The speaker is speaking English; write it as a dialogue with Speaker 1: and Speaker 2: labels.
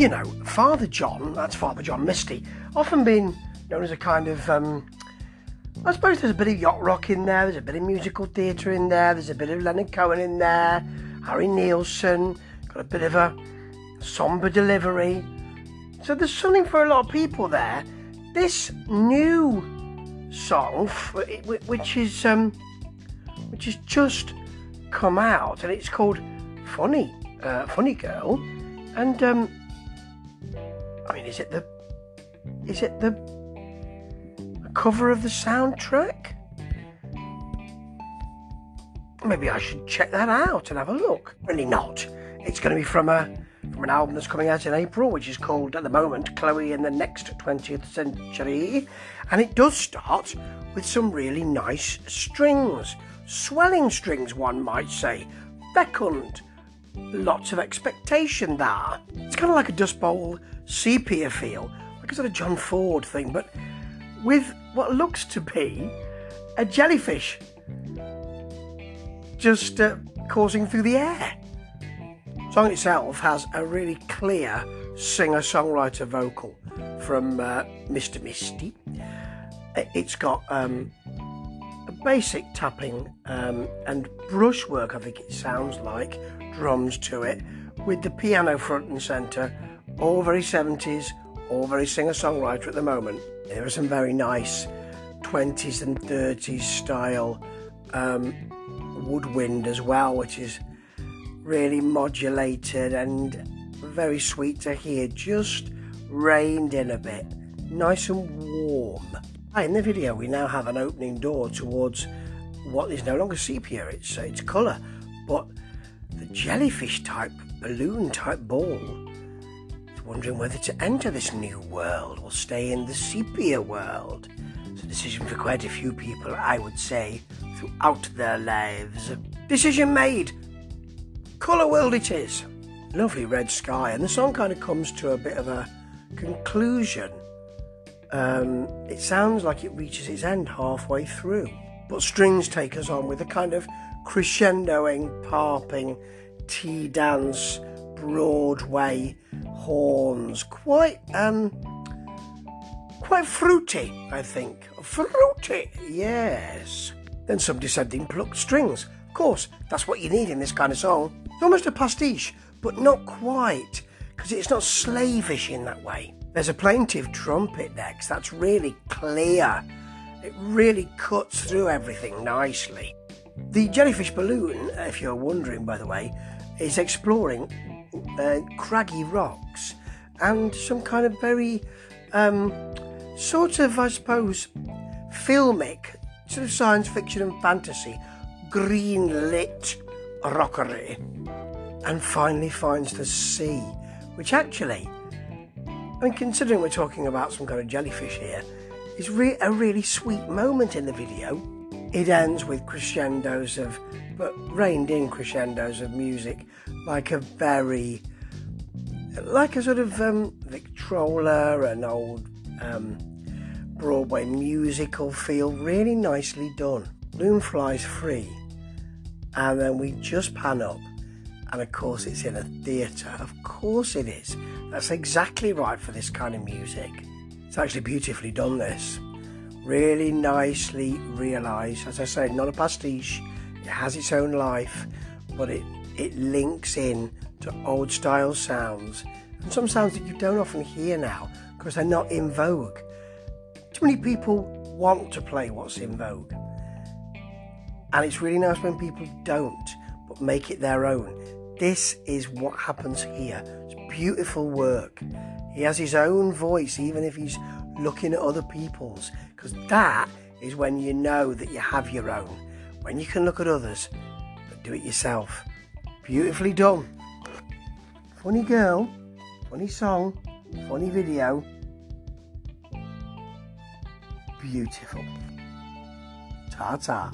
Speaker 1: you know, Father John, that's Father John Misty, often been known as a kind of, um, I suppose there's a bit of yacht rock in there, there's a bit of musical theatre in there, there's a bit of Leonard Cohen in there, Harry Nilsson, got a bit of a somber delivery. So there's something for a lot of people there. This new song, which is um, which has just come out, and it's called "Funny," uh, "Funny Girl," and um, I mean, is it the is it the, the cover of the soundtrack? Maybe I should check that out and have a look. Really not. It's going to be from a from an album that's coming out in April, which is called at the moment Chloe and the Next 20th Century. And it does start with some really nice strings. Swelling strings, one might say. Beckoned. Lots of expectation there. It's kind of like a Dust Bowl sepia feel, like a sort of John Ford thing, but with what looks to be a jellyfish just uh, coursing through the air. The song itself has a really clear singer-songwriter vocal from uh, Mr. Misty. It's got um, basic tapping um, and brushwork, I think it sounds like, drums to it, with the piano front and centre, all very 70s, all very singer-songwriter at the moment. There are some very nice 20s and 30s style um, woodwind as well, which is really modulated and very sweet to hear, just reined in a bit, nice and warm. In the video, we now have an opening door towards what is no longer sepia, it's, uh, it's colour, but the jellyfish type, balloon type ball is wondering whether to enter this new world or stay in the sepia world. It's a decision for quite a few people, I would say, throughout their lives. Decision made Colour world it is. Lovely red sky, and the song kind of comes to a bit of a conclusion. Um, it sounds like it reaches its end halfway through, but strings take us on with a kind of crescendoing, parping, tea dance, Broadway horns, quite um, quite fruity, I think. Fruity, yes. Then some descending plucked strings. Of course, that's what you need in this kind of song. It's almost a pastiche, but not quite, because it's not slavish in that way. There's a plaintive trumpet next that's really clear. It really cuts through everything nicely. The jellyfish balloon, if you're wondering by the way, is exploring uh, craggy rocks and some kind of very um, sort of, I suppose, filmic, sort of science fiction and fantasy, green lit rockery and finally finds the sea, which actually, I mean, considering we're talking about some kind of jellyfish here, is re- a really sweet moment in the video. It ends with crescendos of, but reined in crescendos of music, like a very, like a sort of um, Victrola, an old um, Broadway musical feel, really nicely done. Loon flies free and then we just pan up and of course it's in a theatre. Of course it is. That's exactly right for this kind of music. It's actually beautifully done this. Really nicely realized as i say not a pastiche. It has its own life but it it links in to old style sounds. And some sounds that you don't often hear now because they're not in vogue. Too many people want to play what's in vogue. And it's really nice when people don't, but make it their own. This is what happens here. It's beautiful work. He has his own voice, even if he's looking at other people's, because that is when you know that you have your own. When you can look at others, but do it yourself. Beautifully done. Funny girl, funny song, funny video. Beautiful. Ta ta.